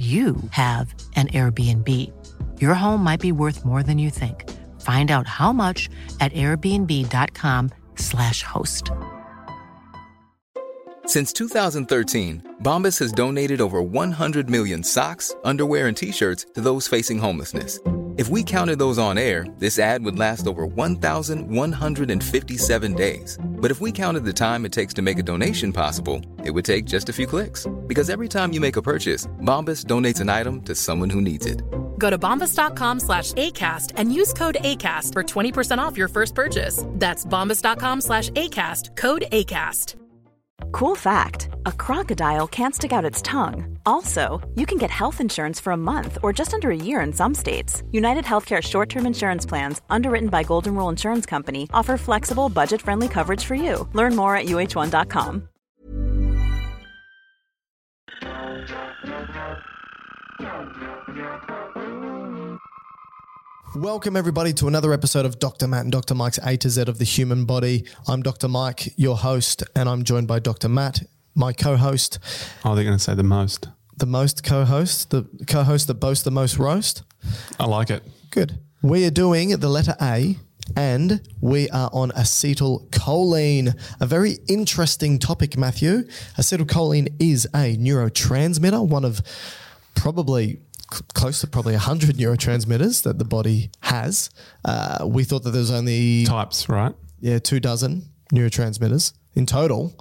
you have an Airbnb. Your home might be worth more than you think. Find out how much at airbnb.com/slash host. Since 2013, Bombas has donated over 100 million socks, underwear, and t shirts to those facing homelessness. If we counted those on air, this ad would last over 1,157 days. But if we counted the time it takes to make a donation possible, it would take just a few clicks. Because every time you make a purchase, Bombas donates an item to someone who needs it. Go to bombas.com slash ACAST and use code ACAST for 20% off your first purchase. That's bombas.com slash ACAST, code ACAST. Cool fact a crocodile can't stick out its tongue. Also, you can get health insurance for a month or just under a year in some states. United Healthcare short term insurance plans, underwritten by Golden Rule Insurance Company, offer flexible, budget friendly coverage for you. Learn more at uh1.com. Welcome, everybody, to another episode of Dr. Matt and Dr. Mike's A to Z of the human body. I'm Dr. Mike, your host, and I'm joined by Dr. Matt, my co host, Oh, they're going to say the most. the most co host, the co host that boasts the most roast. I like it. Good. We are doing the letter A and we are on acetylcholine, a very interesting topic, Matthew. Acetylcholine is a neurotransmitter, one of probably close to probably 100 neurotransmitters that the body has. Uh, we thought that there was only Types, right? yeah, two dozen neurotransmitters in total.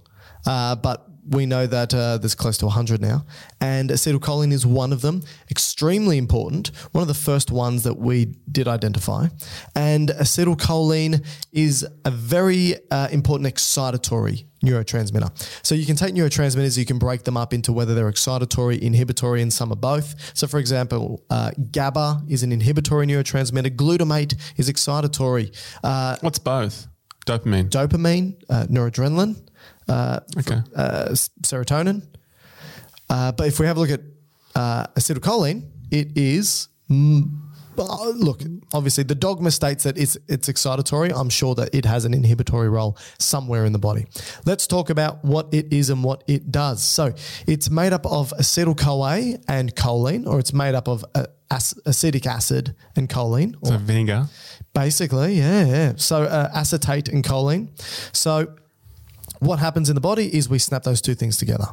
Uh, but we know that uh, there's close to 100 now. And acetylcholine is one of them, extremely important, one of the first ones that we did identify. And acetylcholine is a very uh, important excitatory neurotransmitter. So you can take neurotransmitters, you can break them up into whether they're excitatory, inhibitory, and some are both. So, for example, uh, GABA is an inhibitory neurotransmitter, glutamate is excitatory. Uh, What's both? Dopamine. dopamine, uh, noradrenaline, uh, okay. uh, serotonin. Uh, but if we have a look at uh, acetylcholine, it is. Mm, look, obviously, the dogma states that it's it's excitatory. I'm sure that it has an inhibitory role somewhere in the body. Let's talk about what it is and what it does. So, it's made up of acetyl CoA and choline, or it's made up of uh, ac- acetic acid and choline, or so vinegar. Basically, yeah, yeah. So uh, acetate and choline. So what happens in the body is we snap those two things together,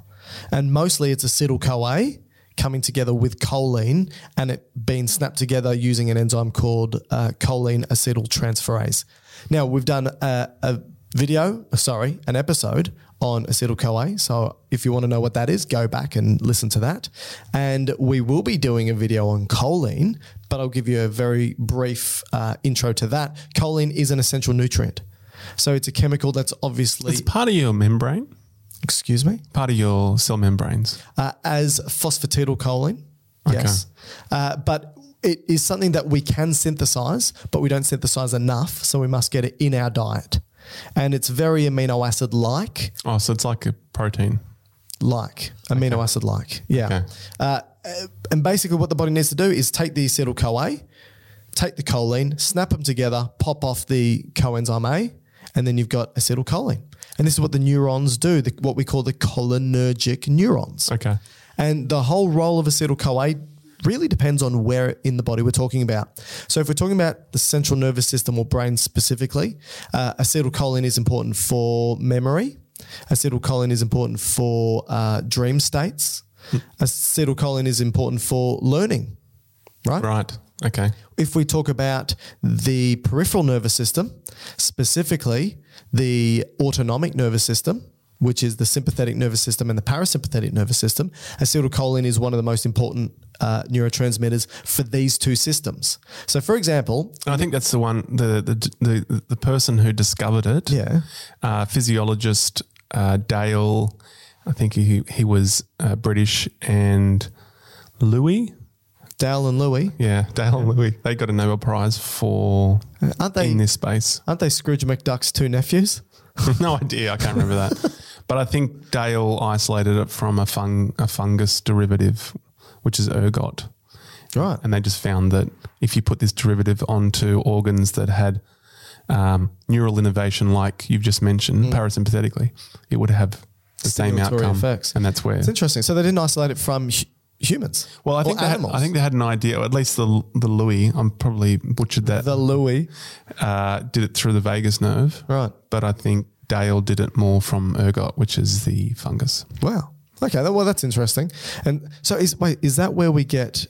and mostly it's acetyl CoA coming together with choline, and it being snapped together using an enzyme called uh, choline acetyl transferase. Now we've done a, a video, sorry, an episode on acetyl CoA. So if you want to know what that is, go back and listen to that. And we will be doing a video on choline, but I'll give you a very brief uh, intro to that. Choline is an essential nutrient. So it's a chemical that's obviously, It's part of your membrane, excuse me, part of your cell membranes. uh, as phosphatidylcholine. Yes. Uh, but it is something that we can synthesize, but we don't synthesize enough. So we must get it in our diet. And it's very amino acid like, Oh, so it's like a protein. like, amino acid like. Yeah. Okay. Uh, uh, and basically, what the body needs to do is take the acetyl CoA, take the choline, snap them together, pop off the coenzyme A, and then you've got acetylcholine. And this is what the neurons do, the, what we call the cholinergic neurons. Okay. And the whole role of acetyl CoA really depends on where in the body we're talking about. So if we're talking about the central nervous system or brain specifically, uh, acetylcholine is important for memory. Acetylcholine is important for uh, dream states. Acetylcholine is important for learning, right? Right. Okay. If we talk about the peripheral nervous system, specifically the autonomic nervous system, which is the sympathetic nervous system and the parasympathetic nervous system, acetylcholine is one of the most important uh, neurotransmitters for these two systems. So, for example, I think that's the one. The the the, the person who discovered it. Yeah. Uh, physiologist uh, Dale. I think he he was uh, British and Louis. Dale and Louis, Yeah, Dale and Louis. They got a Nobel Prize for aren't they? in this space. Aren't they Scrooge McDuck's two nephews? no idea. I can't remember that. But I think Dale isolated it from a fung a fungus derivative, which is ergot. Right. And they just found that if you put this derivative onto organs that had um, neural innervation, like you've just mentioned, parasympathetically, it would have the same outcome. effects. And that's where. It's interesting. So they didn't isolate it from humans. Well, I think they had. I think they had an idea, or at least the the Louis. I'm probably butchered that. the Louis. uh, did it through the vagus nerve, Right. But I think Dale did it more from ergot, which is the fungus. Wow. Okay. that- Well, that's interesting. And so is wait is that where we get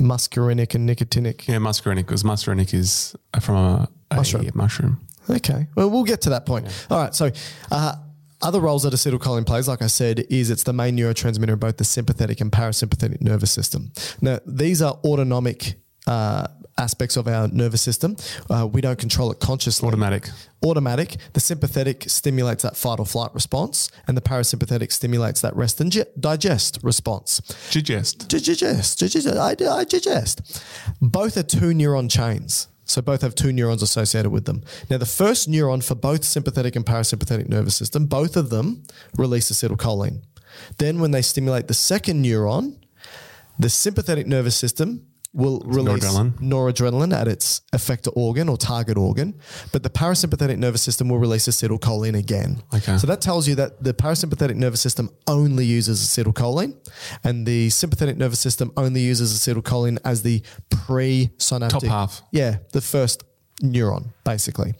muscarinic and nicotinic? Yeah, muscarinic, because muscarinic is from a, a Mushroom. mushroom. Okay. Well, we'll get to that point. All right. So, uh, other roles that acetylcholine plays, like I said, is it's the main neurotransmitter of both the sympathetic and parasympathetic nervous system. Now, these are autonomic uh, aspects of our nervous system. Uh, we don't control it consciously. Automatic. Automatic. The sympathetic stimulates that fight or flight response, and the parasympathetic stimulates that rest and ge- digest response. Digest. Digest, digest, I digest. Both are two neuron chains. So both have two neurons associated with them. Now, the first neuron for both sympathetic and parasympathetic nervous system, both of them release acetylcholine. Then, when they stimulate the second neuron, the sympathetic nervous system will release noradrenaline. noradrenaline at its effector organ or target organ, but the parasympathetic nervous system will release acetylcholine again. Okay. So that tells you that the parasympathetic nervous system only uses acetylcholine, and the sympathetic nervous system only uses acetylcholine as the pre-synaptic Top half. Yeah, the first neuron, basically.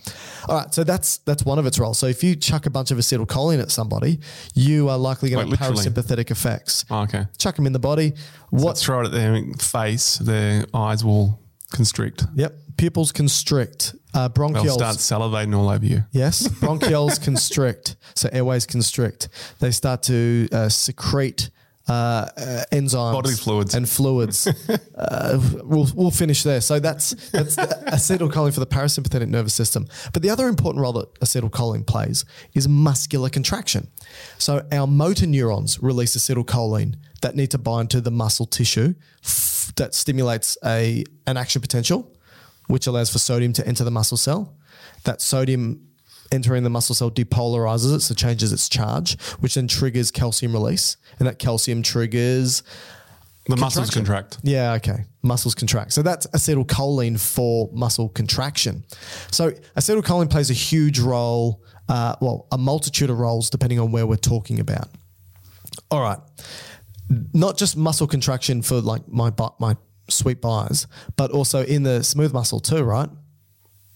All right, so that's that's one of its roles. So if you chuck a bunch of acetylcholine at somebody, you are likely going to have parasympathetic effects. Oh, okay. Chuck them in the body. Let's What? throw it at their face, their eyes will constrict. Yep. Pupils constrict. Uh, They'll bronchioles. start salivating all over you. Yes, bronchioles constrict. So airways constrict. They start to uh, secrete uh, uh, enzymes, Bodily fluids. and fluids. uh, we'll we'll finish there. So that's that's acetylcholine for the parasympathetic nervous system. But the other important role that acetylcholine plays is muscular contraction. So our motor neurons release acetylcholine that need to bind to the muscle tissue f- that stimulates a an action potential which allows for sodium to enter the muscle cell. That sodium entering the muscle cell depolarizes it, so changes its charge, which then triggers calcium release. And that calcium triggers. The muscles contract. Yeah, okay. Muscles contract. So that's acetylcholine for muscle contraction. So acetylcholine plays a huge role, uh, well, a multitude of roles depending on where we're talking about. All right. Not just muscle contraction for like my bu- my sweet buys, but also in the smooth muscle too, right?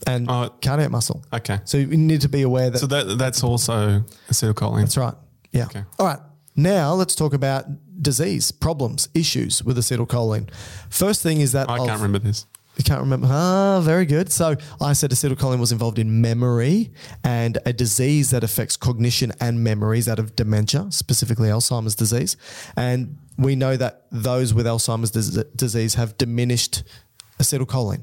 And Oh. cardiac muscle. Okay. So you need to be aware that So that that's also acetylcholine. that's right. Yeah. Okay. All right. Now let's talk about disease, problems, issues with acetylcholine. First thing is that I can't remember this. you can't remember. Ah, very good. So I said acetylcholine was involved in memory and a disease that affects cognition and memories out of dementia, specifically Alzheimer's disease. And we know that those with Alzheimer's disease have diminished acetylcholine.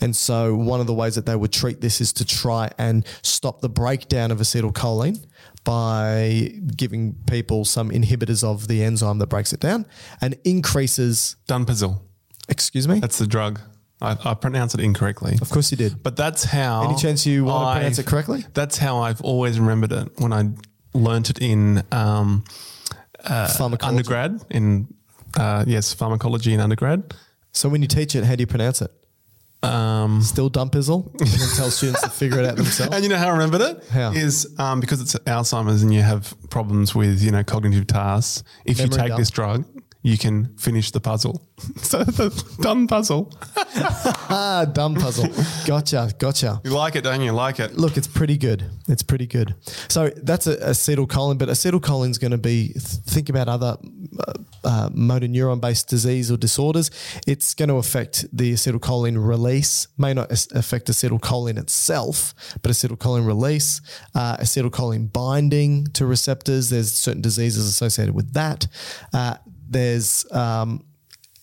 And so one of the ways that they would treat this is to try and stop the breakdown of acetylcholine by giving people some inhibitors of the enzyme that breaks it down and increases, Dunpazil. excuse me? That's the drug. I, I pronounced it incorrectly. Of course you did. But that's how. Any chance you want to I've- pronounce it correctly? That's how I've always remembered it when I learnt it in um, Pharmacology. undergrad. In uh, yes, pharmacology in undergrad. So when you teach it, how do you pronounce it? Um, Still dumpizzle? and tell students to figure it out themselves? and you know how I remembered it How? is um, because it's Alzheimer's and you have problems with you know cognitive tasks. If you take dump. this drug, you can finish the puzzle. so the done puzzle. ah, dumb puzzle. Gotcha, gotcha. You like it, don't you? Like it. Look, it's pretty good. It's pretty good. So that's a, acetylcholine, but acetylcholine's going to be, th- think about other uh, uh, motor neuron based disease or disorders. It's going to affect the acetylcholine release, may not affect acetylcholine itself, but acetylcholine release, uh, acetylcholine binding to receptors. There's certain diseases associated with that. Uh, there's um,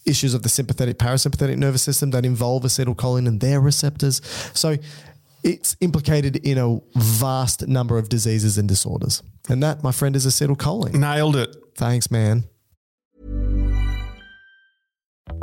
issues of the sympathetic parasympathetic nervous system that involve acetylcholine and their receptors. So it's implicated in a vast number of diseases and disorders. And that, my friend, is acetylcholine. Nailed it. Thanks, man.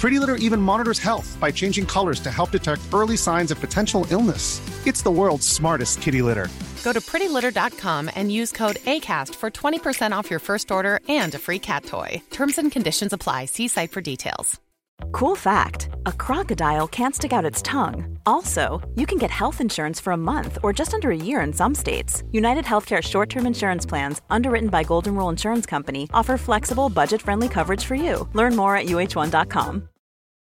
Pretty Litter even monitors health by changing colors to help detect early signs of potential illness. It's the world's smartest kitty litter. Go to prettylitter.com and use code ACAST for 20% off your first order and a free cat toy. Terms and conditions apply. See site for details. Cool fact a crocodile can't stick out its tongue. Also, you can get health insurance for a month or just under a year in some states. United Healthcare short term insurance plans, underwritten by Golden Rule Insurance Company, offer flexible, budget friendly coverage for you. Learn more at uh1.com.